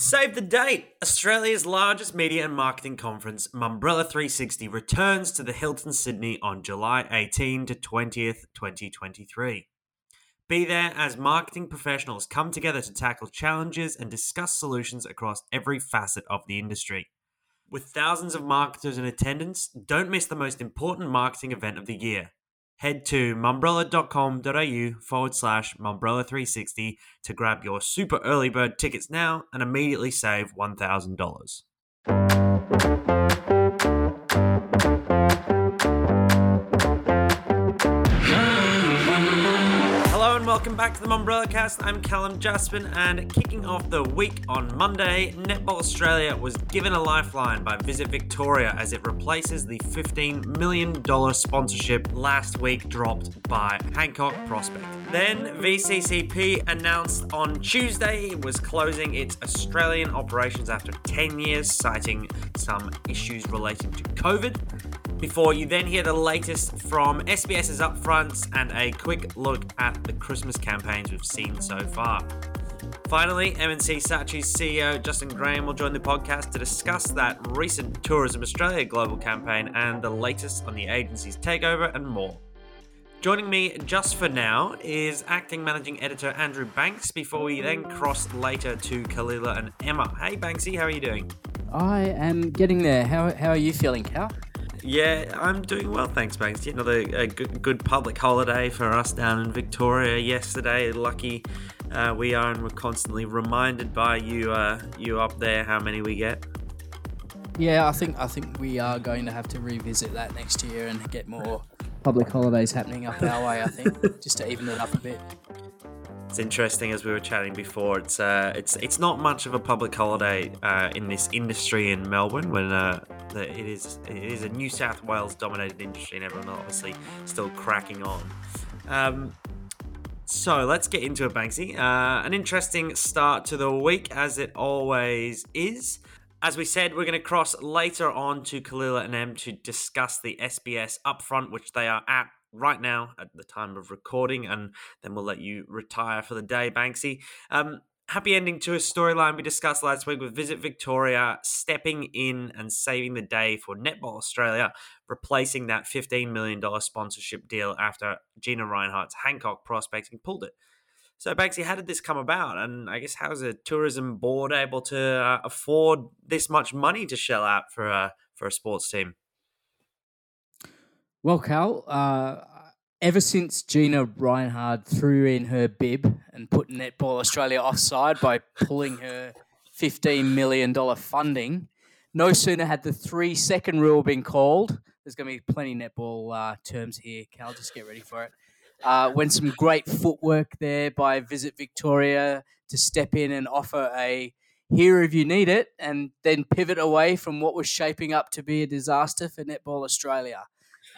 Save the date! Australia's largest media and marketing conference, Mumbrella 360, returns to the Hilton Sydney on July 18 to 20th, 2023. Be there as marketing professionals come together to tackle challenges and discuss solutions across every facet of the industry. With thousands of marketers in attendance, don't miss the most important marketing event of the year head to mumbrella.com.au forward slash mumbrella360 to grab your super early bird tickets now and immediately save $1,000. Back to the Mumbrella Cast. I'm Calum Jaspan, and kicking off the week on Monday, Netball Australia was given a lifeline by Visit Victoria as it replaces the $15 million sponsorship last week dropped by Hancock Prospect. Then VCCP announced on Tuesday it was closing its Australian operations after 10 years, citing some issues relating to COVID before you then hear the latest from SBS's upfronts and a quick look at the Christmas campaigns we've seen so far. Finally, M&C Saatchi's CEO Justin Graham will join the podcast to discuss that recent Tourism Australia global campaign and the latest on the agency's takeover and more. Joining me just for now is acting managing editor Andrew Banks before we then cross later to Kalila and Emma. Hey Banksy, how are you doing? I am getting there. How, how are you feeling, Cal? Yeah, I'm doing well, thanks, Banks. Another a good, good public holiday for us down in Victoria yesterday. Lucky uh, we are, and we're constantly reminded by you, uh, you up there, how many we get. Yeah, I think I think we are going to have to revisit that next year and get more public holidays happening up our way. I think just to even it up a bit. It's interesting as we were chatting before. It's uh, it's it's not much of a public holiday uh, in this industry in Melbourne when uh, the, it is it is a New South Wales dominated industry and everyone obviously still cracking on. Um, so let's get into it, Banksy. Uh, an interesting start to the week, as it always is. As we said, we're going to cross later on to Kalila and Em to discuss the SBS upfront, which they are at right now at the time of recording, and then we'll let you retire for the day, Banksy. Um, happy ending to a storyline we discussed last week with Visit Victoria stepping in and saving the day for Netball Australia, replacing that $15 million sponsorship deal after Gina Rinehart's Hancock Prospecting pulled it. So, Banksy, how did this come about? And I guess how's a tourism board able to uh, afford this much money to shell out for a, for a sports team? Well, Cal, uh, ever since Gina Rinehart threw in her bib and put Netball Australia offside by pulling her $15 million funding, no sooner had the three second rule been called. There's going to be plenty netball uh, terms here, Cal. Just get ready for it. Uh, when some great footwork there by Visit Victoria to step in and offer a here if you need it, and then pivot away from what was shaping up to be a disaster for Netball Australia.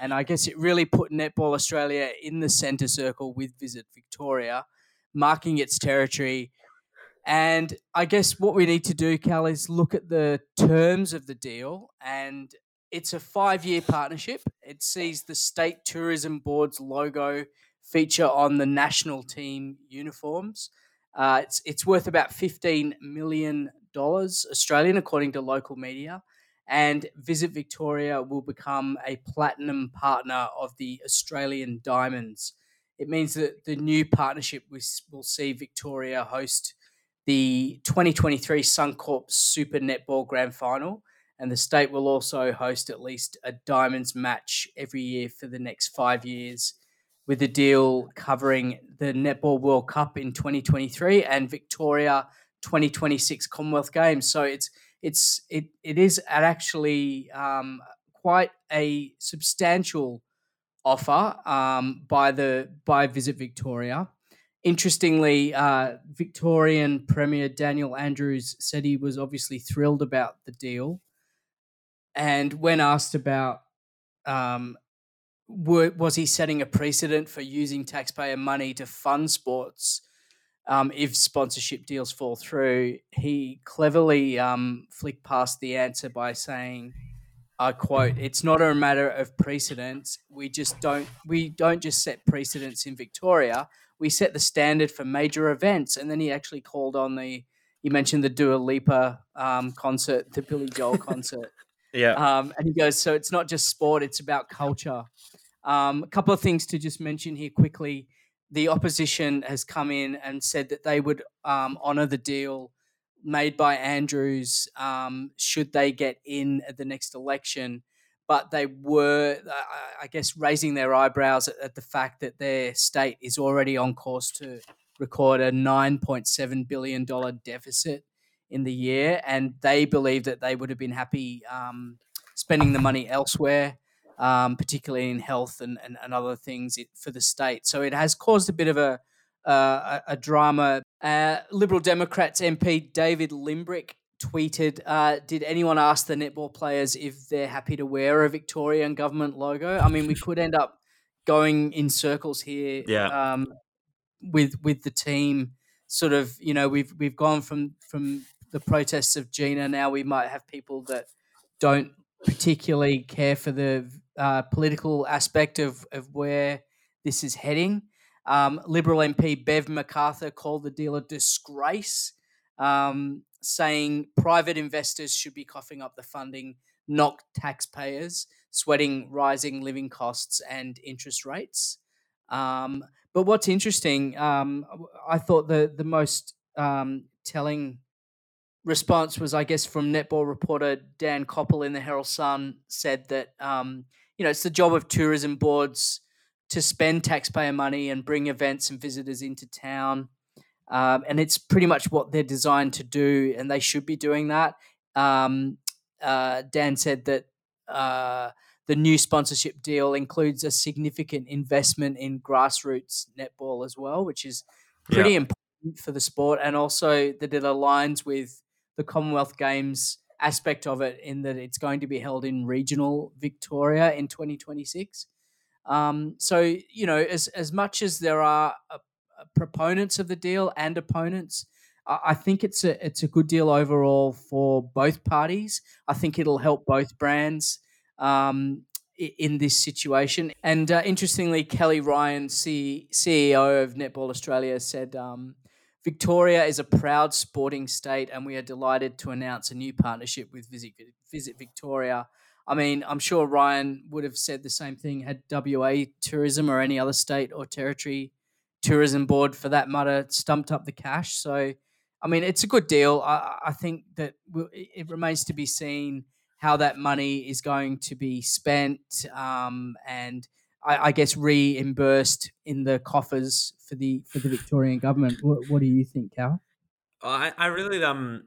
And I guess it really put Netball Australia in the centre circle with Visit Victoria, marking its territory. And I guess what we need to do, Cal, is look at the terms of the deal. And it's a five year partnership. It sees the State Tourism Board's logo feature on the national team uniforms. Uh, it's, it's worth about $15 million Australian, according to local media and Visit Victoria will become a platinum partner of the Australian Diamonds. It means that the new partnership will see Victoria host the 2023 Suncorp Super Netball Grand Final, and the state will also host at least a Diamonds match every year for the next five years, with the deal covering the Netball World Cup in 2023 and Victoria 2026 Commonwealth Games. So it's it's it it is actually um, quite a substantial offer um, by the by Visit Victoria. Interestingly, uh, Victorian Premier Daniel Andrews said he was obviously thrilled about the deal, and when asked about um, were, was he setting a precedent for using taxpayer money to fund sports um, if sponsorship deals fall through, he cleverly um, flicked past the answer by saying, "I quote: It's not a matter of precedence. We just don't we don't just set precedents in Victoria. We set the standard for major events." And then he actually called on the you mentioned the Dua Lipa um, concert, the Billy Joel concert. Yeah. Um, and he goes, so it's not just sport; it's about culture. Um, a couple of things to just mention here quickly. The opposition has come in and said that they would um, honour the deal made by Andrews um, should they get in at the next election. But they were, I guess, raising their eyebrows at, at the fact that their state is already on course to record a $9.7 billion deficit in the year. And they believe that they would have been happy um, spending the money elsewhere. Um, particularly in health and, and, and other things for the state. So it has caused a bit of a, uh, a, a, drama. Uh, Liberal Democrats MP David Limbrick tweeted, uh, "Did anyone ask the netball players if they're happy to wear a Victorian government logo? I mean, we could end up going in circles here. Yeah. Um, with with the team, sort of, you know, we've we've gone from from the protests of Gina. Now we might have people that don't particularly care for the uh, political aspect of of where this is heading. Um, Liberal MP Bev McArthur called the deal a disgrace, um, saying private investors should be coughing up the funding, not taxpayers, sweating rising living costs and interest rates. Um, but what's interesting, um, I thought the the most um, telling response was, I guess, from netball reporter Dan Koppel in the Herald Sun said that um, you know it's the job of tourism boards to spend taxpayer money and bring events and visitors into town. Um, and it's pretty much what they're designed to do, and they should be doing that. Um, uh, Dan said that uh, the new sponsorship deal includes a significant investment in grassroots netball as well, which is pretty yeah. important for the sport, and also that it aligns with the Commonwealth Games aspect of it in that it's going to be held in regional Victoria in 2026. Um, so you know, as as much as there are uh, uh, proponents of the deal and opponents, I, I think it's a it's a good deal overall for both parties. I think it'll help both brands. Um, in this situation. And uh, interestingly, Kelly Ryan, C- CEO of Netball Australia, said um, Victoria is a proud sporting state, and we are delighted to announce a new partnership with Visit, Visit Victoria I mean, I'm sure Ryan would have said the same thing had WA Tourism or any other state or territory tourism board, for that matter, stumped up the cash. So, I mean, it's a good deal. I, I think that it remains to be seen how that money is going to be spent um, and I, I, guess reimbursed in the coffers for the for the Victorian government. What, what do you think, Cal? I, I really um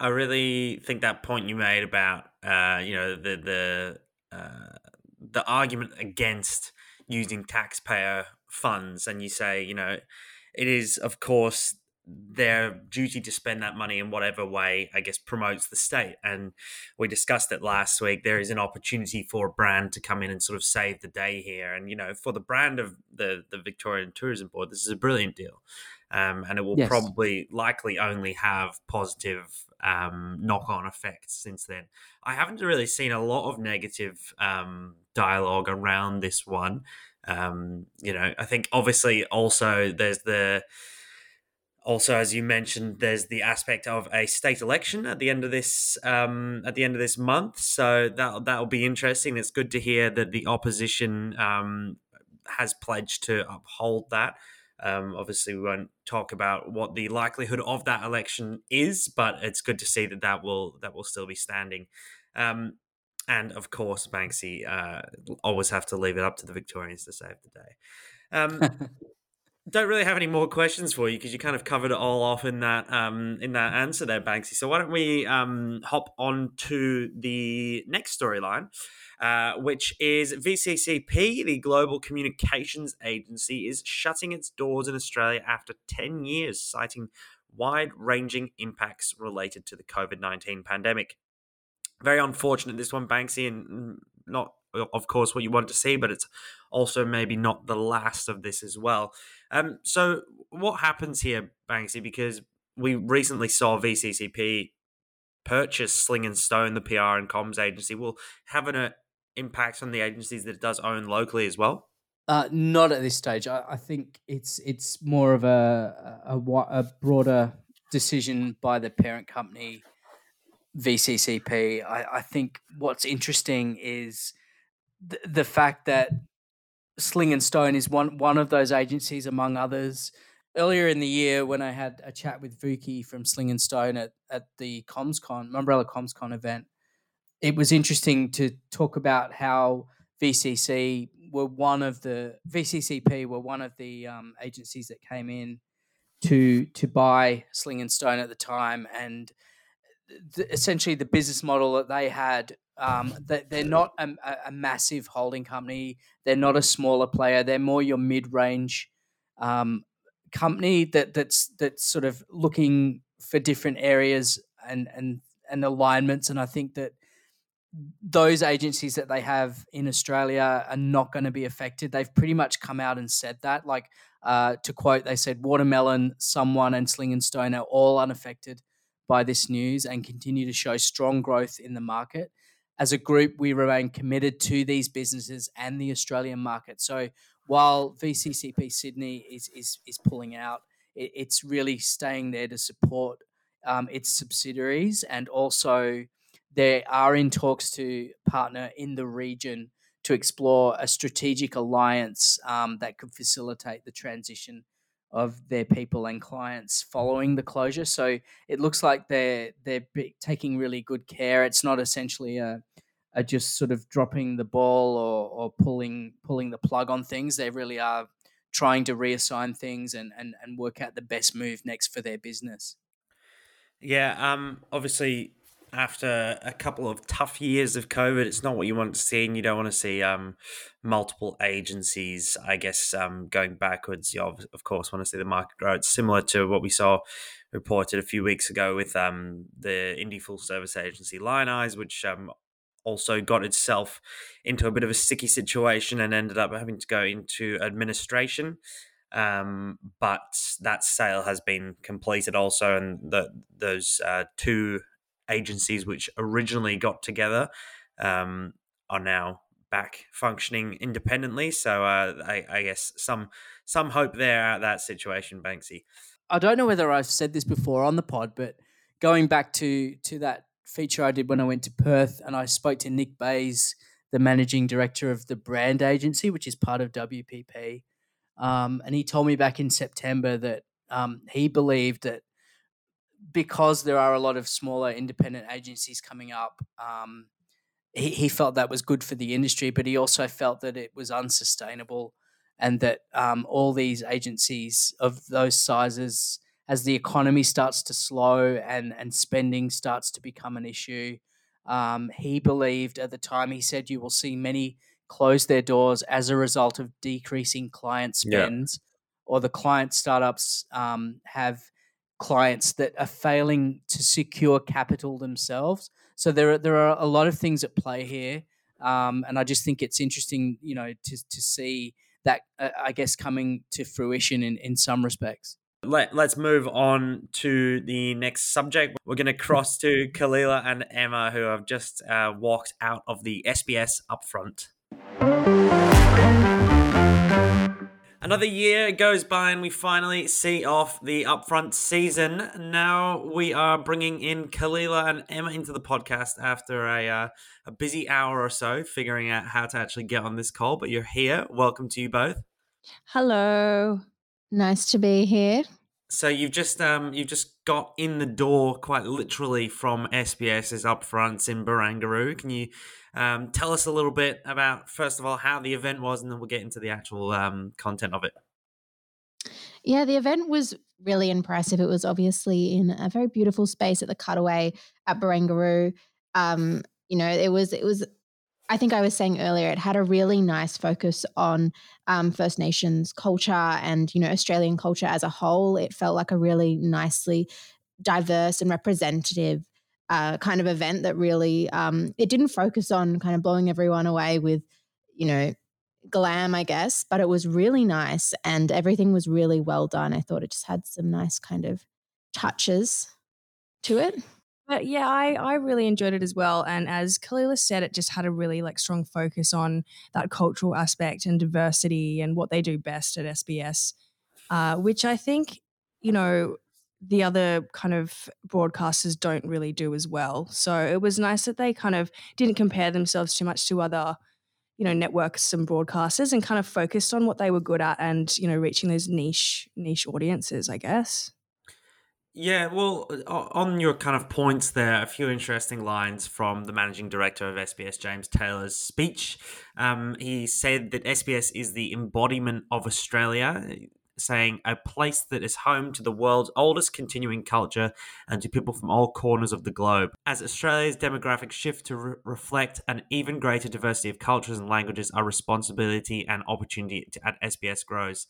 I really think that point you made about uh, you know the the uh, the argument against using taxpayer funds, and you say you know it is of course their duty to spend that money in whatever way I guess promotes the state. And we discussed it last week. There is an opportunity for a brand to come in and sort of save the day here. And you know, for the brand of the the Victorian Tourism Board, this is a brilliant deal. Um, and it will yes. probably likely only have positive um, knock on effects since then. I haven't really seen a lot of negative um, dialogue around this one. Um, you know, I think obviously also there's the also as you mentioned there's the aspect of a state election at the end of this um, at the end of this month so that that'll be interesting it's good to hear that the opposition um, has pledged to uphold that um, obviously, we won't talk about what the likelihood of that election is, but it's good to see that that will that will still be standing. Um, and of course, Banksy uh, always have to leave it up to the Victorians to save the day. Um, don't really have any more questions for you because you kind of covered it all off in that um, in that answer there, Banksy. So why don't we um, hop on to the next storyline, uh, which is VCCP, the Global Communications Agency, is shutting its doors in Australia after ten years, citing wide-ranging impacts related to the COVID nineteen pandemic. Very unfortunate this one, Banksy, and not of course what you want to see, but it's also maybe not the last of this as well. Um, so what happens here, Banksy? Because we recently saw VCCP purchase Sling and Stone, the PR and comms agency. Will have an uh, impact on the agencies that it does own locally as well. Uh, not at this stage. I, I, think it's it's more of a a, a broader decision by the parent company, VCCP. I, I think what's interesting is th- the fact that Sling and Stone is one one of those agencies among others. Earlier in the year, when I had a chat with Vuki from Sling and Stone at, at the CommsCon, Mumbrella CommsCon event, it was interesting to talk about how VCC were one of the VCCP were one of the um, agencies that came in to to buy Sling and Stone at the time, and the, essentially the business model that they had. Um, that they're not a, a, massive holding company. They're not a smaller player. They're more your mid-range um, company that that's that's sort of looking for different areas and and and alignments. And I think that those agencies that they have in Australia are not going to be affected. They've pretty much come out and said that. Like uh, to quote, they said Watermelon, Someone, and Sling and Stone are all unaffected by this news and continue to show strong growth in the market. As a group, we remain committed to these businesses and the Australian market. So while VCCP Sydney is is is pulling out, it, it's really staying there to support um, its subsidiaries and also they are in talks to partner in the region to explore a strategic alliance um, that could facilitate the transition of their people and clients following the closure. So it looks like they're they're taking really good care. It's not essentially a, a just sort of dropping the ball or, or pulling pulling the plug on things. They really are trying to reassign things and, and, and work out the best move next for their business. Yeah, um, obviously after a couple of tough years of COVID, it's not what you want to see, and you don't want to see um, multiple agencies, I guess, um, going backwards. You of course want to see the market grow. It's similar to what we saw reported a few weeks ago with um, the indie full service agency Lion Eyes, which um, also got itself into a bit of a sticky situation and ended up having to go into administration. Um, but that sale has been completed also, and the, those uh, two agencies which originally got together um, are now back functioning independently. So uh, I, I, guess some some hope there at that situation, Banksy. I don't know whether I've said this before on the pod, but going back to to that feature I did when I went to Perth and I spoke to Nick Bays, the managing director of the brand agency, which is part of WPP. Um, and he told me back in September that um, he believed that because there are a lot of smaller independent agencies coming up, um, he, he felt that was good for the industry, but he also felt that it was unsustainable and that um, all these agencies of those sizes, as the economy starts to slow and, and spending starts to become an issue, um, he believed at the time, he said, you will see many close their doors as a result of decreasing client spends yeah. or the client startups um, have – clients that are failing to secure capital themselves. So there are, there are a lot of things at play here, um, and I just think it's interesting, you know, to to see that uh, I guess coming to fruition in in some respects. Let, let's move on to the next subject. We're going to cross to Kalila and Emma, who have just uh, walked out of the SBS upfront. Another year goes by and we finally see off the upfront season. Now we are bringing in Kalila and Emma into the podcast after a, uh, a busy hour or so figuring out how to actually get on this call. But you're here. Welcome to you both. Hello. Nice to be here. So you've just um you've just got in the door quite literally from SBS's upfronts in Barangaroo. Can you um, tell us a little bit about, first of all, how the event was, and then we'll get into the actual um, content of it. Yeah, the event was really impressive. It was obviously in a very beautiful space at the Cutaway at Barangaroo. Um, you know, it was it was. I think I was saying earlier, it had a really nice focus on um, First Nations culture and you know Australian culture as a whole. It felt like a really nicely diverse and representative uh, kind of event that really um, it didn't focus on kind of blowing everyone away with you know glam i guess but it was really nice and everything was really well done. I thought it just had some nice kind of touches to it. But yeah i i really enjoyed it as well and as kalila said it just had a really like strong focus on that cultural aspect and diversity and what they do best at sbs uh, which i think you know the other kind of broadcasters don't really do as well. So it was nice that they kind of didn't compare themselves too much to other, you know, networks and broadcasters and kind of focused on what they were good at and, you know, reaching those niche niche audiences, I guess. Yeah, well, on your kind of points there, a few interesting lines from the managing director of SBS, James Taylor's speech. Um, he said that SBS is the embodiment of Australia, saying a place that is home to the world's oldest continuing culture and to people from all corners of the globe. As Australia's demographic shift to re- reflect an even greater diversity of cultures and languages, our responsibility and opportunity to, at SBS grows.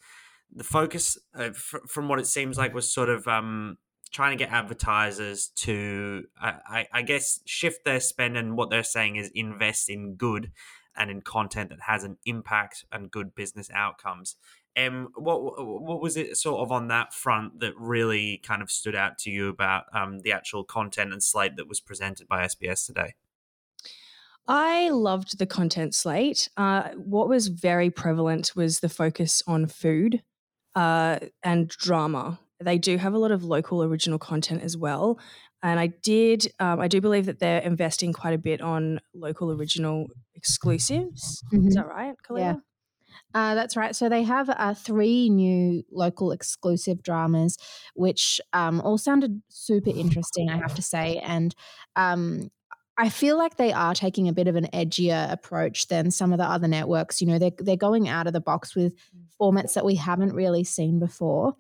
The focus, uh, f- from what it seems like, was sort of um, trying to get advertisers to, I, I guess, shift their spend. And what they're saying is invest in good and in content that has an impact and good business outcomes. Um, what what was it sort of on that front that really kind of stood out to you about um, the actual content and slate that was presented by SBS today? I loved the content slate. Uh, what was very prevalent was the focus on food uh, and drama they do have a lot of local original content as well. And I did, um, I do believe that they're investing quite a bit on local original exclusives. Mm-hmm. Is that right, Kalia? Yeah. Uh, that's right. So they have uh, three new local exclusive dramas, which um, all sounded super interesting, I have to say. And um, I feel like they are taking a bit of an edgier approach than some of the other networks. You know, they're they're going out of the box with mm. formats that we haven't really seen before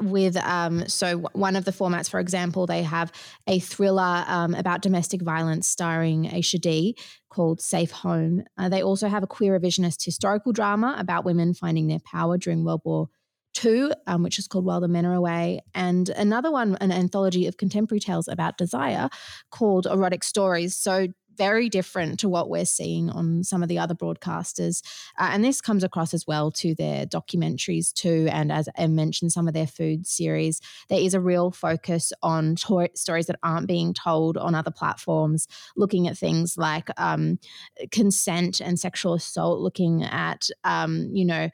with um, so one of the formats, for example, they have a thriller um, about domestic violence starring Aisha Dee called Safe Home. Uh, they also have a queer revisionist historical drama about women finding their power during World War II, um, which is called While the Men Are Away, and another one, an anthology of contemporary tales about desire called Erotic Stories. So very different to what we're seeing on some of the other broadcasters. Uh, and this comes across as well to their documentaries too. And as I mentioned, some of their food series, there is a real focus on to- stories that aren't being told on other platforms, looking at things like um, consent and sexual assault, looking at, um, you know,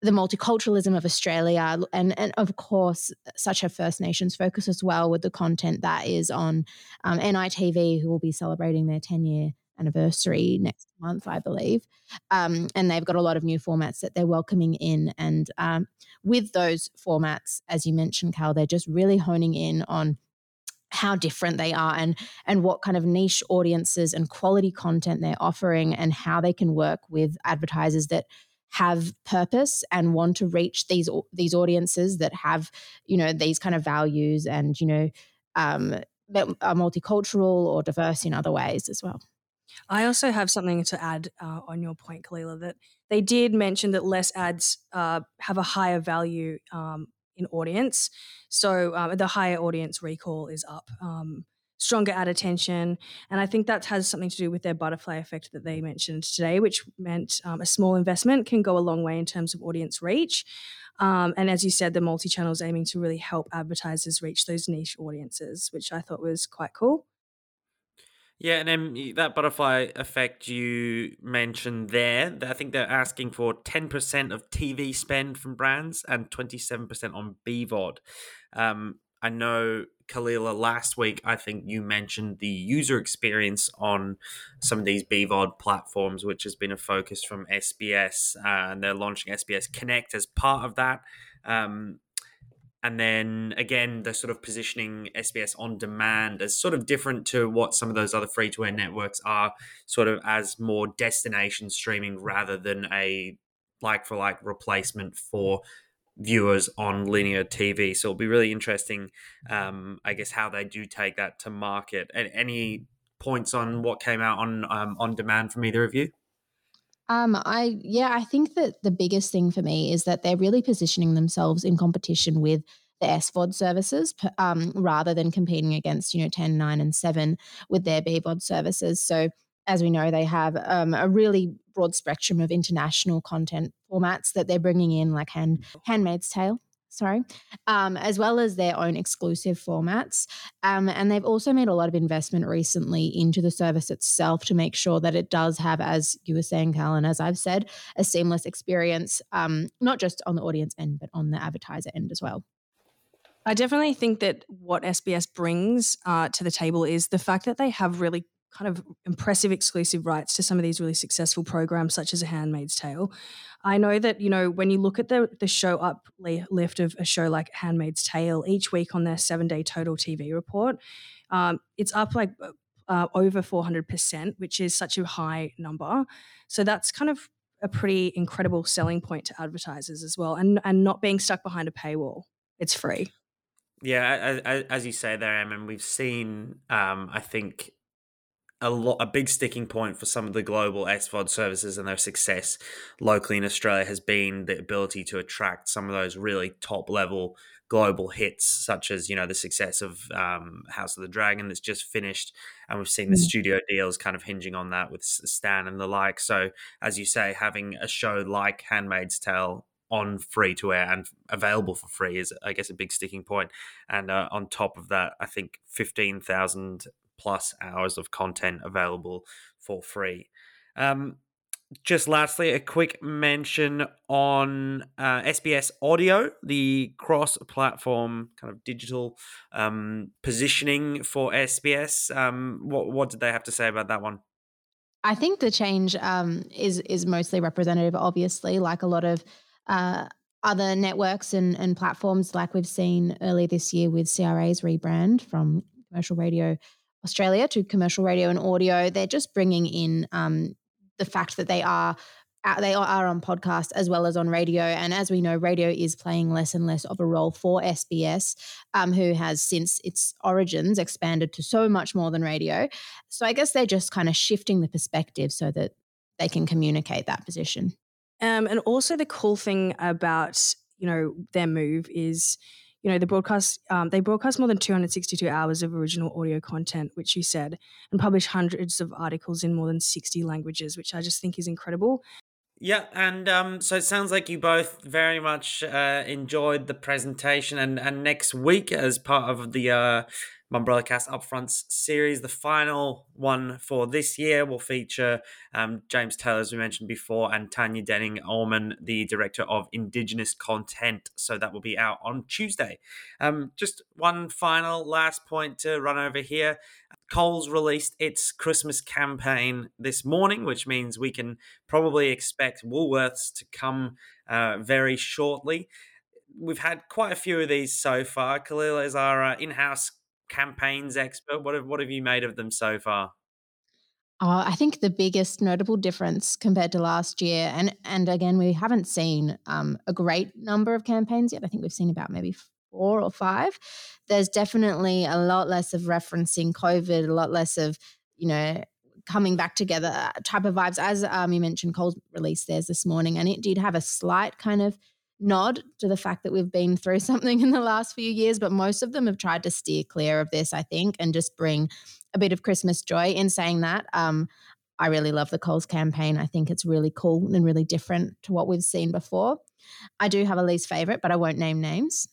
the multiculturalism of Australia, and and of course such a First Nations focus as well with the content that is on um, NITV, who will be celebrating their ten year anniversary next month, I believe. Um, and they've got a lot of new formats that they're welcoming in, and um, with those formats, as you mentioned, Cal, they're just really honing in on how different they are and and what kind of niche audiences and quality content they're offering and how they can work with advertisers that have purpose and want to reach these these audiences that have you know these kind of values and you know um, are multicultural or diverse in other ways as well. I also have something to add uh, on your point, Kalila, that they did mention that less ads uh, have a higher value um, in audience. So um, the higher audience recall is up. Um, stronger ad attention. And I think that has something to do with their butterfly effect that they mentioned today, which meant um, a small investment can go a long way in terms of audience reach. Um, and as you said, the multi channel is aiming to really help advertisers reach those niche audiences, which I thought was quite cool. Yeah, and then that butterfly effect you mentioned there, I think they're asking for 10% of TV spend from brands and 27% on BVOD. Um, I know Kalila last week. I think you mentioned the user experience on some of these BVOD platforms, which has been a focus from SBS, uh, and they're launching SBS Connect as part of that. Um, and then again, they're sort of positioning SBS on demand as sort of different to what some of those other free to air networks are, sort of as more destination streaming rather than a like for like replacement for viewers on linear TV. So it'll be really interesting, um, I guess, how they do take that to market. And any points on what came out on um, on demand from either of you? Um, I yeah, I think that the biggest thing for me is that they're really positioning themselves in competition with the SVOD services um, rather than competing against you know 10, 9, and 7 with their BVOD services. So as we know, they have um, a really broad spectrum of international content formats that they're bringing in, like Hand, Handmaid's Tale. Sorry, um, as well as their own exclusive formats. Um, and they've also made a lot of investment recently into the service itself to make sure that it does have, as you were saying, Calum, as I've said, a seamless experience, um, not just on the audience end, but on the advertiser end as well. I definitely think that what SBS brings uh, to the table is the fact that they have really kind of impressive exclusive rights to some of these really successful programs, such as A Handmaid's Tale. I know that you know when you look at the the show uplift of a show like Handmaid's Tale each week on their seven day total TV report, um, it's up like uh, over four hundred percent, which is such a high number. So that's kind of a pretty incredible selling point to advertisers as well, and and not being stuck behind a paywall. It's free. Yeah, as, as you say there, Em, and we've seen, um, I think, a lot, a big sticking point for some of the global SVOD services and their success locally in Australia has been the ability to attract some of those really top level global hits, such as you know the success of um, House of the Dragon that's just finished, and we've seen the mm. studio deals kind of hinging on that with Stan and the like. So, as you say, having a show like Handmaid's Tale on free to air and available for free is, I guess, a big sticking point. And uh, on top of that, I think 15,000 plus hours of content available for free. Um, just lastly, a quick mention on uh, SBS Audio, the cross platform kind of digital um, positioning for SBS. Um, what, what did they have to say about that one? I think the change um, is is mostly representative. Obviously, like a lot of uh, other networks and, and platforms, like we've seen earlier this year with CRA's rebrand from commercial radio Australia to commercial radio and audio. They're just bringing in um, the fact that they are uh, they are on podcast as well as on radio. And as we know, radio is playing less and less of a role for SBS, um, who has since its origins expanded to so much more than radio. So I guess they're just kind of shifting the perspective so that they can communicate that position. Um, and also the cool thing about you know their move is you know the broadcast um, they broadcast more than 262 hours of original audio content which you said and publish hundreds of articles in more than 60 languages which i just think is incredible. Yeah and um, so it sounds like you both very much uh, enjoyed the presentation and, and next week as part of the uh, Mumbrella Cast Upfronts series. The final one for this year will feature um, James Taylor, as we mentioned before, and Tanya Denning-Orman, the director of Indigenous content. So that will be out on Tuesday. Um, just one final last point to run over here. Coles released its Christmas campaign this morning, which means we can probably expect Woolworths to come uh, very shortly. We've had quite a few of these so far. Khalil is our uh, in house campaigns expert. What have what have you made of them so far? Uh, I think the biggest notable difference compared to last year, and and again, we haven't seen um, a great number of campaigns yet. I think we've seen about maybe four or five. There's definitely a lot less of referencing COVID, a lot less of you know coming back together uh, type of vibes. As um, you mentioned, Coles released theirs this morning, and it did have a slight kind of nod to the fact that we've been through something in the last few years, but most of them have tried to steer clear of this, I think, and just bring a bit of Christmas joy. In saying that, um, I really love the Coles campaign. I think it's really cool and really different to what we've seen before. I do have a least favorite, but I won't name names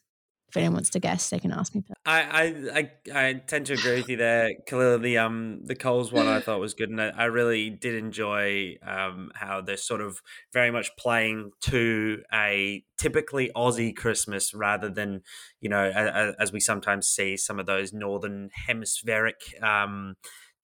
if anyone wants to guess, they can ask me. I, I, I, I tend to agree with you there, Khalil. The um the Coles one I thought was good, and I, I really did enjoy um how they're sort of very much playing to a typically Aussie Christmas rather than you know as, as we sometimes see some of those northern hemispheric um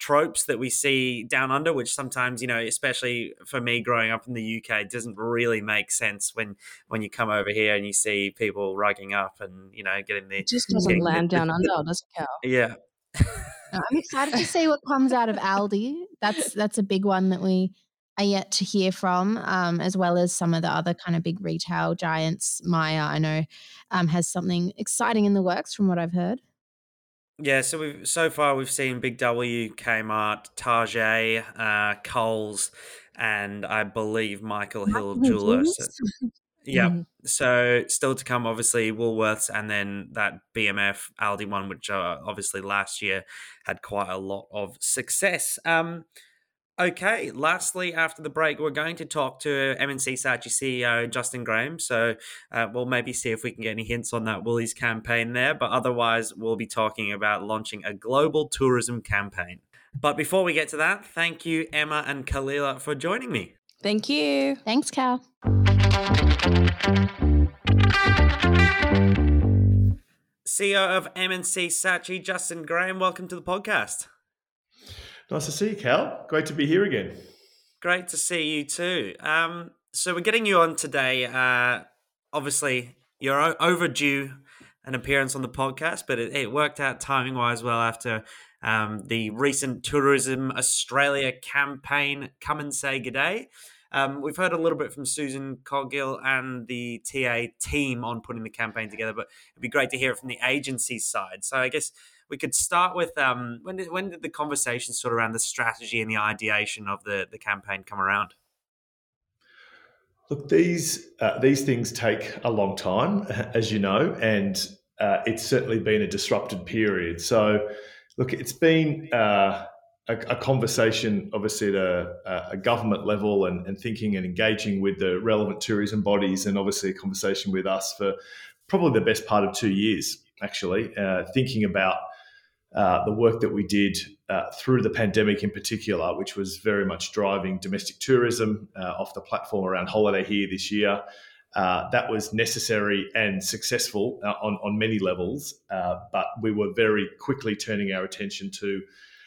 tropes that we see down under, which sometimes, you know, especially for me growing up in the UK, doesn't really make sense when when you come over here and you see people rugging up and you know getting the it just doesn't land the, down the, under, does it, Cal? Yeah. I'm excited to see what comes out of Aldi. That's that's a big one that we are yet to hear from, um, as well as some of the other kind of big retail giants. Myer, I know, um, has something exciting in the works from what I've heard. Yeah, so we've so far we've seen Big W, Kmart, Target, uh, Coles, and I believe Michael Hill Jewelers. yeah, mm. so still to come, obviously Woolworths, and then that BMF Aldi one, which uh, obviously last year had quite a lot of success. Um, Okay, lastly, after the break, we're going to talk to M&C Saatchi CEO Justin Graham. So uh, we'll maybe see if we can get any hints on that Woolies campaign there. But otherwise, we'll be talking about launching a global tourism campaign. But before we get to that, thank you, Emma and Kalila, for joining me. Thank you. Thanks, Cal. CEO of M&C Saatchi, Justin Graham. Welcome to the podcast. Nice to see you, Cal. Great to be here again. Great to see you too. Um, so we're getting you on today. Uh, obviously, you're overdue an appearance on the podcast, but it, it worked out timing wise well after um, the recent Tourism Australia campaign, Come and Say Good Day. Um, we've heard a little bit from Susan Coghill and the TA team on putting the campaign together, but it'd be great to hear it from the agency side. So I guess we could start with um, when did when did the conversation sort of around the strategy and the ideation of the the campaign come around? Look, these uh, these things take a long time, as you know, and uh, it's certainly been a disrupted period. So, look, it's been uh, a, a, conversation, obviously, at a, a government level, and, and, thinking and engaging with the relevant tourism bodies, and obviously a conversation with us for probably the best part of two years, actually, uh, thinking about uh, the work that we did uh, through the pandemic in particular, which was very much driving domestic tourism uh, off the platform around holiday here this year. Uh, that was necessary and successful uh, on, on many levels, but we were very quickly turning our attention to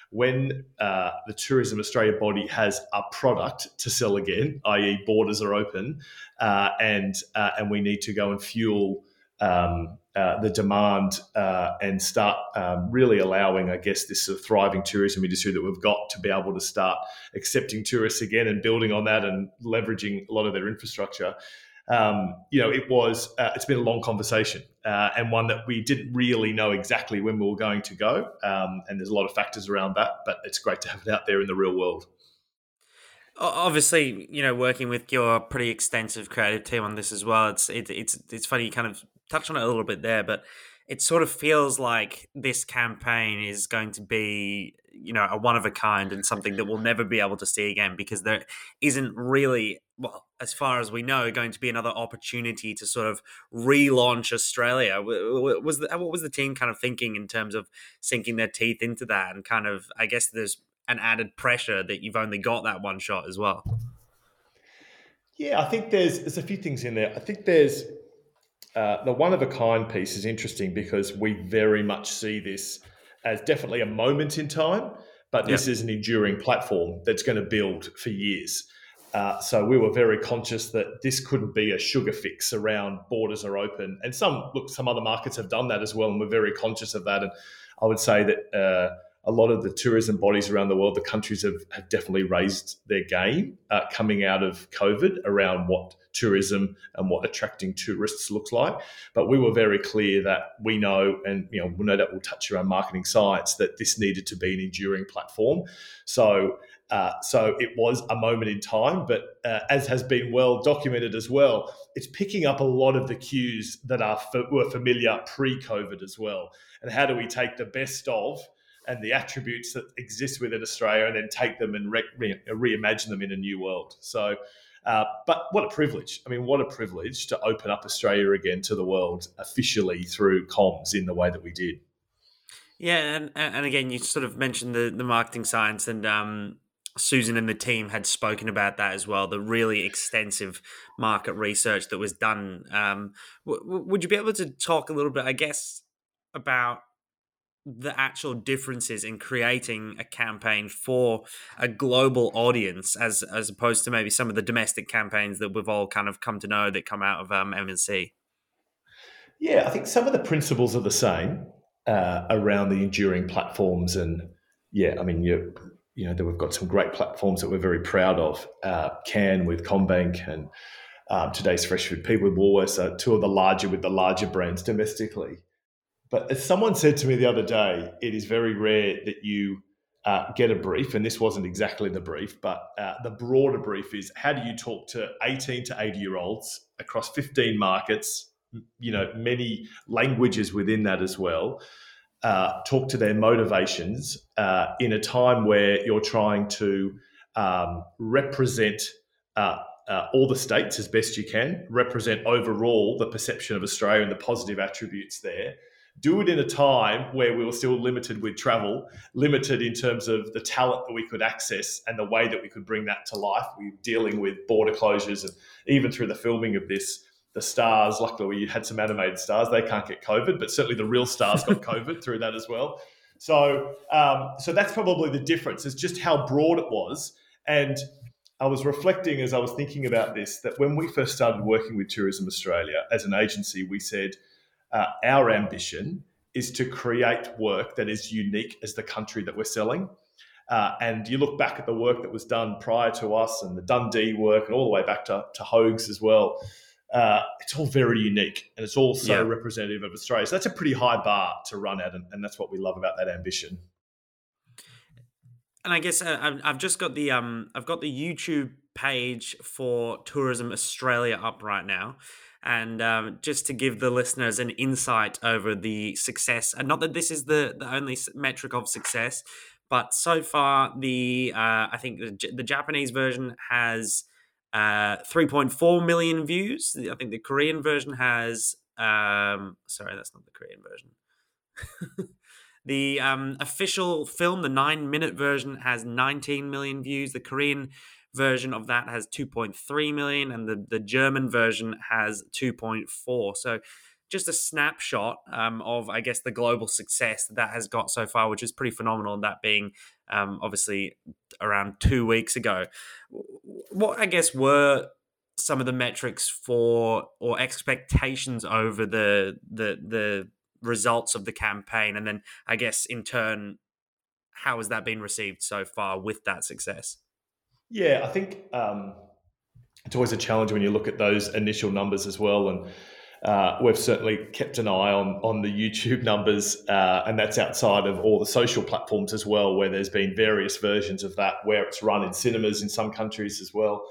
when the Tourism Australia body has a product to sell again, i.e., borders are open, and and we need to go and fuel um, uh, the demand uh, and start um, really allowing, I guess, this sort of thriving tourism industry that we've got to be able to start accepting tourists again and building on that and leveraging a lot of their infrastructure. Um, you know, it was uh, it's been a long conversation uh, and one that we didn't really know exactly when we were going to go. Um, and there's a lot of factors around that, but it's great to have it out there in the real world obviously you know working with your pretty extensive creative team on this as well it's it, it's it's funny you kind of touched on it a little bit there, but it sort of feels like this campaign is going to be, you know, a one of a kind and something that we'll never be able to see again because there isn't really, well, as far as we know, going to be another opportunity to sort of relaunch Australia. Was the, what was the team kind of thinking in terms of sinking their teeth into that and kind of, I guess there's an added pressure that you've only got that one shot as well. Yeah, I think there's there's a few things in there. I think there's uh, the one of a kind piece is interesting because we very much see this as definitely a moment in time, but this is an enduring platform that's going to build for years. Uh, so we were very conscious that this couldn't be a sugar fix around borders are open, and some look some other markets have done that as well, and we're very conscious of that. And I would say that uh, a lot of the tourism bodies around the world, the countries have, have definitely raised their game uh, coming out of COVID around what tourism and what attracting tourists looks like. But we were very clear that we know, and you know, we know that we'll touch around marketing science, that this needed to be an enduring platform. So. Uh, so it was a moment in time, but uh, as has been well documented as well, it's picking up a lot of the cues that are were familiar pre-COVID as well. And how do we take the best of and the attributes that exist within Australia and then take them and re- re- reimagine them in a new world? So uh, but what a privilege. I mean, what a privilege to open up Australia again to the world officially through comms in the way that we did. Yeah, and and again, you sort of mentioned the the marketing science, and um, Susan and the team had spoken about that as well. The really extensive market research that was done. Um, w- would you be able to talk a little bit, I guess, about the actual differences in creating a campaign for a global audience as as opposed to maybe some of the domestic campaigns that we've all kind of come to know that come out of um, M&C? Yeah, I think some of the principles are the same uh, around the enduring platforms, and yeah, I mean you you know that we've got some great platforms that we're very proud of. Uh, Can with CommBank and um, today's Fresh Food People with Woolworths are two of the larger with the larger brands domestically. But as someone said to me the other day, it is very rare that you uh, get a brief, and this wasn't exactly the brief, but uh, the broader brief is how do you talk to 18 to 80 year olds across 15 markets, you know, many languages within that as well, uh, talk to their motivations uh, in a time where you're trying to um, represent. Uh, uh, all the states as best you can, represent overall the perception of Australia and the positive attributes there, do it in a time where we were still limited with travel, limited in terms of the talent that we could access and the way that we could bring that to life. We are dealing with border closures and even through the filming of this, the stars. Luckily, we had some animated stars; they can't get COVID, but certainly the real stars got COVID through that as well. So, um, so that's probably the difference. Is just how broad it was, and I was reflecting as I was thinking about this that when we first started working with Tourism Australia as an agency, we said uh, our ambition is to create work that is unique as the country that we're selling. Uh, and you look back at the work that was done prior to us and the Dundee work and all the way back to, to Hoges as well. Uh, it's all very unique and it's all so yeah. representative of Australia. So that's a pretty high bar to run at, and, and that's what we love about that ambition. And I guess uh, I've just got the um, I've got the YouTube page for Tourism Australia up right now, and um, just to give the listeners an insight over the success, and not that this is the the only metric of success, but so far the uh, I think the, the Japanese version has uh, 3.4 million views. I think the Korean version has um, sorry, that's not the Korean version. The um, official film, the nine minute version, has 19 million views. The Korean version of that has 2.3 million, and the, the German version has 2.4. So, just a snapshot um, of, I guess, the global success that, that has got so far, which is pretty phenomenal. And that being um, obviously around two weeks ago. What I guess were some of the metrics for or expectations over the the the results of the campaign, and then I guess in turn, how has that been received so far with that success? Yeah, I think um, it's always a challenge when you look at those initial numbers as well, and uh, we've certainly kept an eye on on the YouTube numbers, uh, and that's outside of all the social platforms as well, where there's been various versions of that, where it's run in cinemas in some countries as well.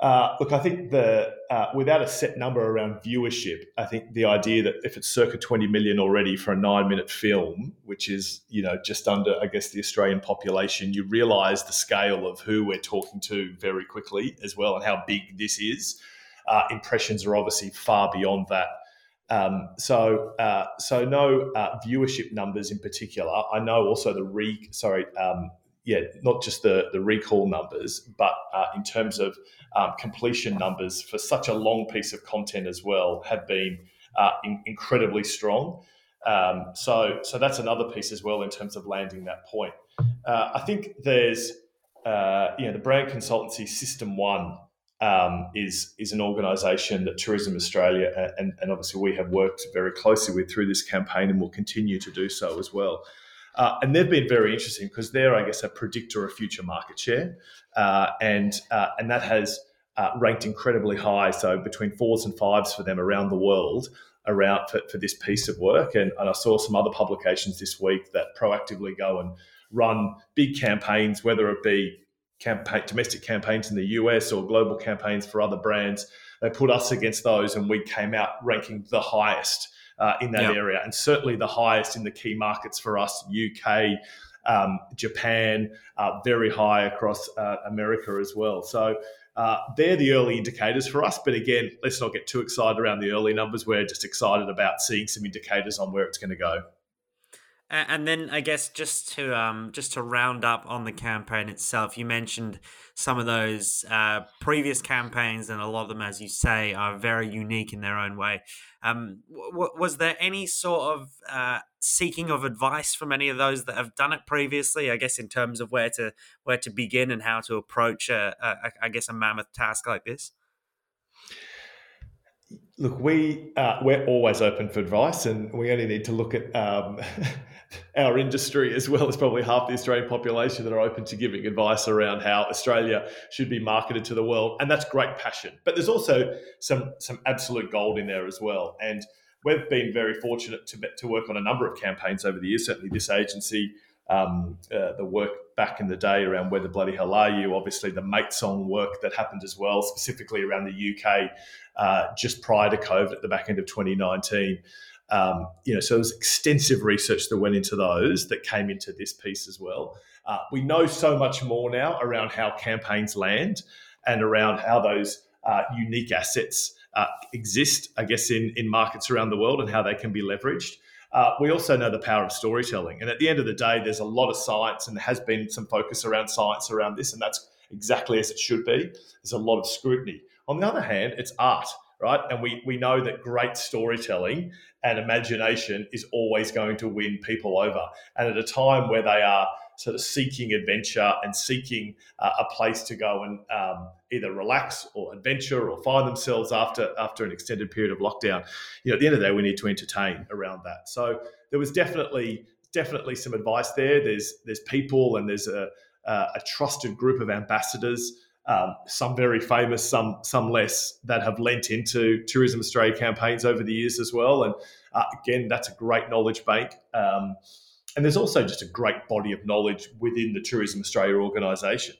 Uh, look, I think the uh, without a set number around viewership, I think the idea that if it's circa 20 million already for a nine-minute film, which is you know just under, I guess, the Australian population, you realise the scale of who we're talking to very quickly as well, and how big this is. Uh, impressions are obviously far beyond that. Um, so, uh, so no uh, viewership numbers in particular. I know also the re sorry um, yeah, not just the, the recall numbers, but uh, in terms of um, completion numbers for such a long piece of content as well have been uh, in, incredibly strong. Um, so, so that's another piece as well in terms of landing that point. Uh, I think there's, uh, you know, the brand consultancy System One um, is is an organisation that Tourism Australia and, and obviously we have worked very closely with through this campaign and will continue to do so as well. Uh, and they've been very interesting because they're, I guess, a predictor of future market share, uh, and uh, and that has uh, ranked incredibly high. So between fours and fives for them around the world around for, for this piece of work. And, and I saw some other publications this week that proactively go and run big campaigns, whether it be campaign, domestic campaigns in the US or global campaigns for other brands. They put us against those, and we came out ranking the highest uh, in that area, and certainly the highest in the key markets for us, UK. Um, Japan, uh, very high across uh, America as well. So uh, they're the early indicators for us. But again, let's not get too excited around the early numbers. We're just excited about seeing some indicators on where it's going to go. And then I guess just to um, just to round up on the campaign itself, you mentioned some of those uh, previous campaigns, and a lot of them, as you say, are very unique in their own way. Um, w- was there any sort of uh, seeking of advice from any of those that have done it previously? I guess in terms of where to where to begin and how to approach I guess a mammoth task like this. Look, we uh, we're always open for advice, and we only need to look at um, our industry as well as probably half the Australian population that are open to giving advice around how Australia should be marketed to the world, and that's great passion. But there's also some some absolute gold in there as well, and we've been very fortunate to to work on a number of campaigns over the years. Certainly, this agency. Um, uh, the work back in the day around where the bloody hell are you? Obviously, the Matesong work that happened as well, specifically around the UK uh, just prior to COVID at the back end of 2019. Um, you know, so there was extensive research that went into those that came into this piece as well. Uh, we know so much more now around how campaigns land and around how those uh, unique assets uh, exist, I guess, in, in markets around the world and how they can be leveraged. Uh, we also know the power of storytelling. And at the end of the day, there's a lot of science and there has been some focus around science around this, and that's exactly as it should be. There's a lot of scrutiny. On the other hand, it's art right? And we, we know that great storytelling and imagination is always going to win people over. And at a time where they are sort of seeking adventure and seeking uh, a place to go and um, either relax or adventure or find themselves after after an extended period of lockdown. You know, at the end of the day, we need to entertain around that. So there was definitely definitely some advice there. There's there's people and there's a a trusted group of ambassadors. Um, some very famous, some some less, that have lent into Tourism Australia campaigns over the years as well. And uh, again, that's a great knowledge bank. Um, and there's also just a great body of knowledge within the Tourism Australia organisation.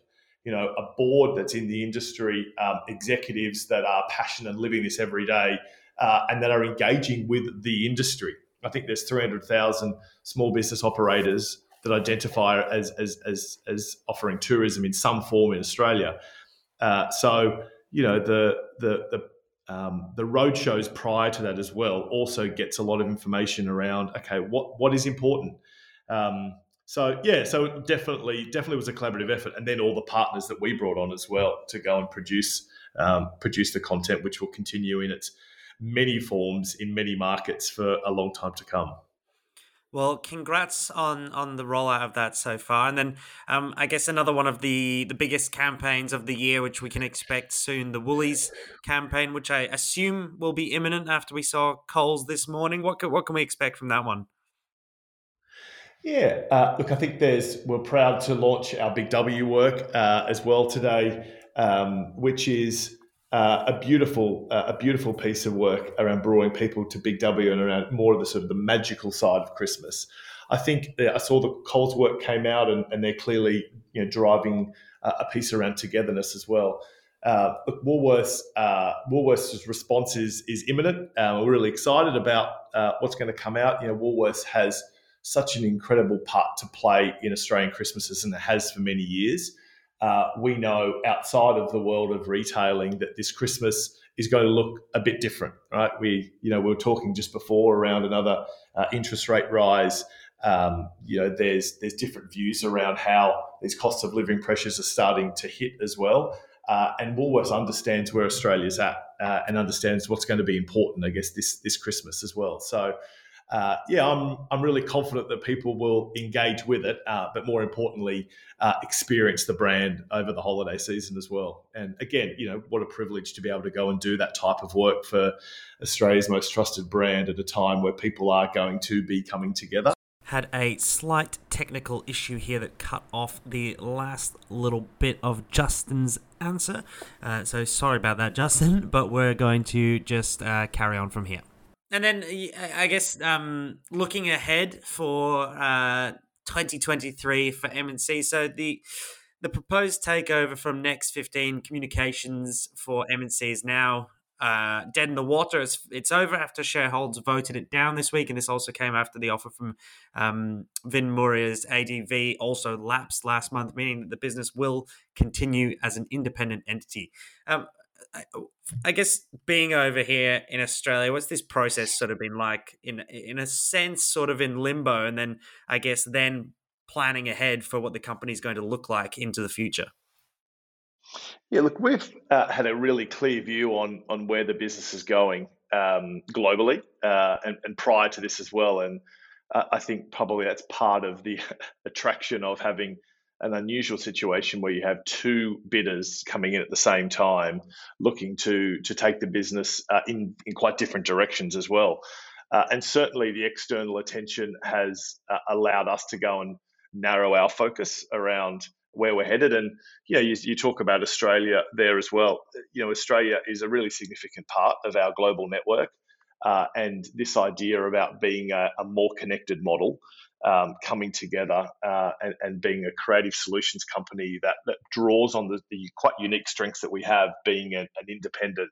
You know, a board that's in the industry, um, executives that are passionate and living this every day, uh, and that are engaging with the industry. I think there's 300,000 small business operators that identify as, as, as, as offering tourism in some form in Australia. Uh, so, you know, the, the, the um, the road shows prior to that as well also gets a lot of information around okay what what is important um, so yeah, so definitely, definitely was a collaborative effort, and then all the partners that we brought on as well to go and produce um, produce the content, which will continue in its many forms in many markets for a long time to come. Well, congrats on on the rollout of that so far, and then um, I guess another one of the the biggest campaigns of the year, which we can expect soon, the Woolies campaign, which I assume will be imminent after we saw Coles this morning. What what can we expect from that one? Yeah, uh, look, I think there's we're proud to launch our Big W work uh, as well today, um, which is uh, a beautiful uh, a beautiful piece of work around brewing people to Big W and around more of the sort of the magical side of Christmas. I think I saw the Coles work came out and, and they're clearly you know driving a piece around togetherness as well. Uh, look, Woolworths, uh, Woolworths' response is, is imminent. Uh, we're really excited about uh, what's going to come out. You know, Woolworths has such an incredible part to play in Australian Christmases and it has for many years. Uh, we know outside of the world of retailing that this Christmas is going to look a bit different, right? We, you know, we were talking just before around another uh, interest rate rise. Um, you know, there's there's different views around how these cost of living pressures are starting to hit as well. Uh, and Woolworths understands where Australia's at uh, and understands what's going to be important, I guess, this this Christmas as well. So uh, yeah, I'm I'm really confident that people will engage with it, uh, but more importantly, uh, experience the brand over the holiday season as well. And again, you know, what a privilege to be able to go and do that type of work for Australia's most trusted brand at a time where people are going to be coming together. Had a slight technical issue here that cut off the last little bit of Justin's answer. Uh, so sorry about that, Justin, but we're going to just uh, carry on from here. And then I guess um, looking ahead for uh, 2023 for M&C, so the the proposed takeover from Next 15 Communications for M&C is now uh, dead in the water. It's, it's over after shareholders voted it down this week, and this also came after the offer from um, Vin Murria's ADV also lapsed last month, meaning that the business will continue as an independent entity. Um, I, guess being over here in Australia, what's this process sort of been like? In in a sense, sort of in limbo, and then I guess then planning ahead for what the company is going to look like into the future. Yeah, look, we've uh, had a really clear view on on where the business is going um, globally, uh, and, and, prior to this as well. And uh, I think probably that's part of the attraction of having an unusual situation where you have two bidders coming in at the same time, looking to to take the business uh, in in quite different directions as well. Uh, and certainly, the external attention has uh, allowed us to go and narrow our focus around where we're headed. And you know, you, you talk about Australia there as well. You know, Australia is a really significant part of our global network. Uh, and this idea about being a, a more connected model um, coming together uh, and, and, being a creative solutions company that, that draws on the, the, quite unique strengths that we have being an, an independent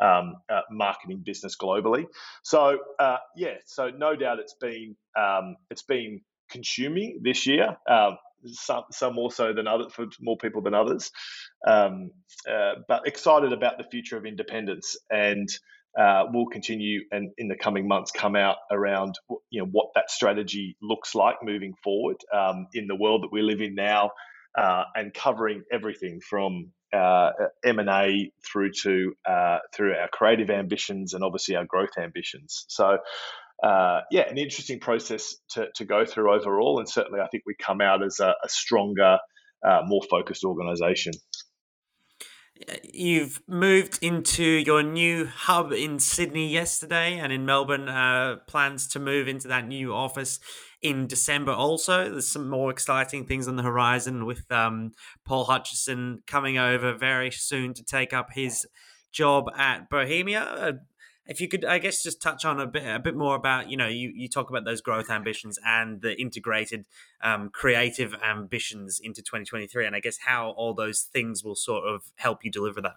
um, uh, marketing business globally. So uh, yeah, so no doubt it's been um, it's been consuming this year. Um, some, some more so than others for more people than others, um, uh, but excited about the future of independence and uh, will continue and in the coming months come out around you know what that strategy looks like moving forward um, in the world that we live in now uh, and covering everything from uh, M and A through to uh, through our creative ambitions and obviously our growth ambitions. So. Uh, yeah, an interesting process to, to go through overall, and certainly I think we come out as a, a stronger, uh, more focused organisation. You've moved into your new hub in Sydney yesterday, and in Melbourne, uh, plans to move into that new office in December. Also, there's some more exciting things on the horizon with um, Paul Hutchison coming over very soon to take up his job at Bohemia. If you could, I guess, just touch on a bit, a bit more about, you know, you, you talk about those growth ambitions and the integrated um, creative ambitions into 2023, and I guess how all those things will sort of help you deliver that.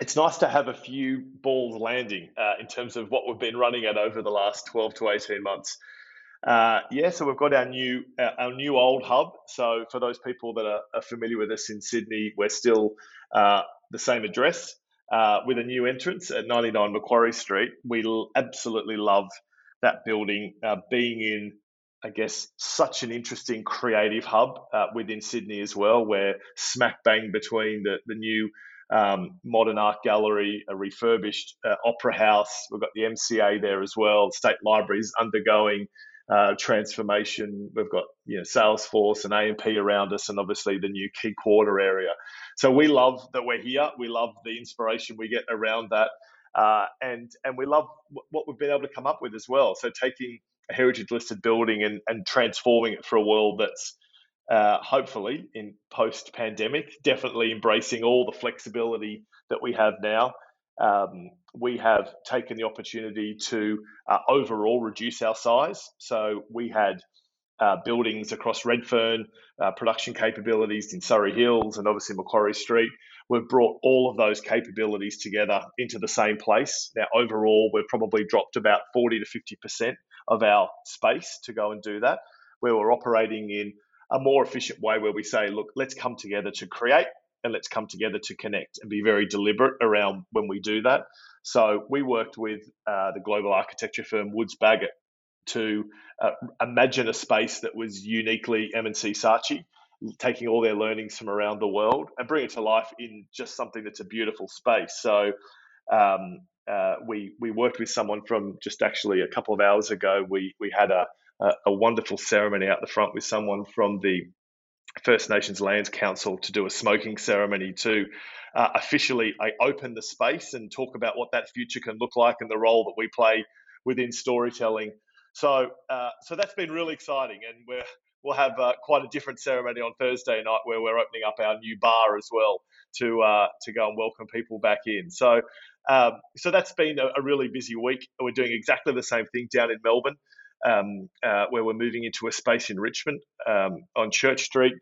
It's nice to have a few balls landing uh, in terms of what we've been running at over the last 12 to 18 months. Uh, yeah, so we've got our new uh, our new old hub. So for those people that are, are familiar with us in Sydney, we're still uh, the same address uh, with a new entrance at 99 Macquarie Street. We absolutely love that building, uh, being in, I guess, such an interesting creative hub uh, within Sydney as well, where smack bang between the, the new um, modern art gallery, a refurbished uh, opera house, we've got the MCA there as well, State Libraries undergoing uh, transformation. We've got you know Salesforce and AMP around us, and obviously the new Quay Quarter area. So we love that we're here. We love the inspiration we get around that, uh, and and we love what we've been able to come up with as well. So taking a heritage listed building and, and transforming it for a world that's uh, hopefully in post pandemic, definitely embracing all the flexibility that we have now um, we have taken the opportunity to uh, overall reduce our size. So we had uh, buildings across Redfern, uh, production capabilities in Surry Hills, and obviously Macquarie Street. We've brought all of those capabilities together into the same place. Now, overall, we've probably dropped about 40 to 50% of our space to go and do that, where we're operating in a more efficient way where we say, look, let's come together to create and let's come together to connect and be very deliberate around when we do that. So we worked with uh, the global architecture firm Woods Bagot to uh, imagine a space that was uniquely M&C Saatchi, taking all their learnings from around the world and bring it to life in just something that's a beautiful space. So um, uh, we we worked with someone from just actually a couple of hours ago. We we had a a, a wonderful ceremony out the front with someone from the First Nations Lands Council to do a smoking ceremony to uh, officially I open the space and talk about what that future can look like and the role that we play within storytelling. So, uh, so that's been really exciting, and we will have uh, quite a different ceremony on Thursday night where we're opening up our new bar as well to uh, to go and welcome people back in. So, um, so that's been a, a, really busy week. We're doing exactly the same thing down in Melbourne um, uh, where we're moving into a space in Richmond um, on Church Street.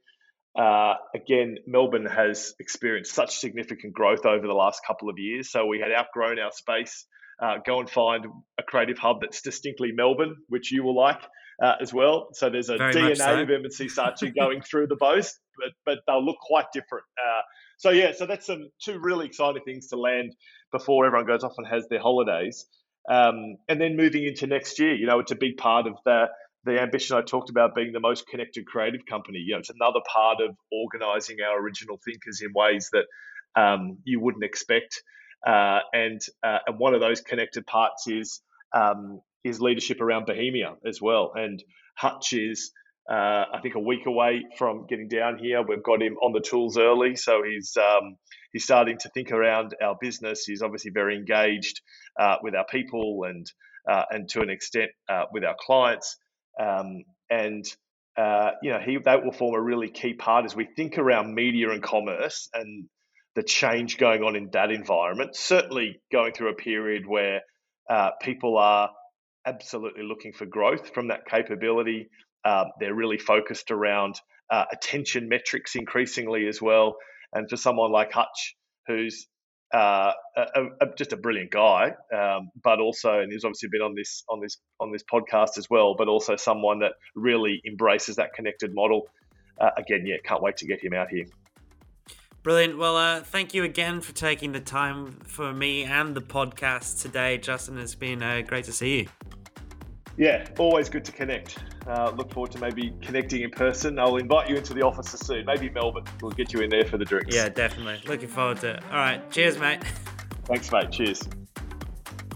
Uh, again, Melbourne has experienced such significant growth over the last couple of years, so we had outgrown our space. Uh, go and find a creative hub that's distinctly Melbourne, which you will like uh, as well. So there's a Very DNA so. of M&C Saatchi going through the both, but, but they'll look quite different. Uh, so yeah, so that's some two really exciting things to land before everyone goes off and has their holidays. Um, and then moving into next year, you know, it's a big part of the the ambition I talked about being the most connected creative company. You know, it's another part of organizing our original thinkers in ways that um, you wouldn't expect. Uh, and uh, and one of those connected parts is um, is leadership around Bohemia as well. And Hutch is uh, I think a week away from getting down here. We've got him on the tools early, so he's um, he's starting to think around our business. He's obviously very engaged uh, with our people and uh, and to an extent uh, with our clients. Um, and uh, you know, he that will form a really key part as we think around media and commerce and the change going on in that environment. Certainly, going through a period where uh, people are absolutely looking for growth from that capability uh, they're really focused around uh, attention metrics increasingly as well. And for someone like Hutch, who's uh, a, a, just a brilliant guy, um, but also, and he's obviously been on this on this on this podcast as well, but also someone that really embraces that connected model. Uh, again, yeah, can't wait to get him out here. Brilliant. Well, uh, thank you again for taking the time for me and the podcast today, Justin. It's been uh, great to see you. Yeah, always good to connect. Uh, look forward to maybe connecting in person. I'll invite you into the offices soon. Maybe Melbourne. We'll get you in there for the drinks. Yeah, definitely. Looking forward to it. All right. Cheers, mate. Thanks, mate. Cheers.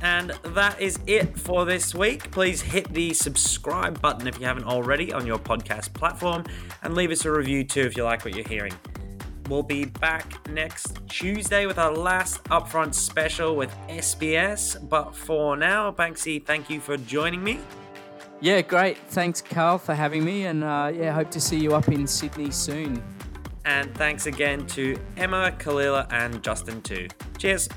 And that is it for this week. Please hit the subscribe button if you haven't already on your podcast platform and leave us a review too if you like what you're hearing. We'll be back next Tuesday with our last upfront special with SBS. But for now, Banksy, thank you for joining me. Yeah, great. Thanks, Carl, for having me. And uh, yeah, hope to see you up in Sydney soon. And thanks again to Emma, Kalila, and Justin too. Cheers.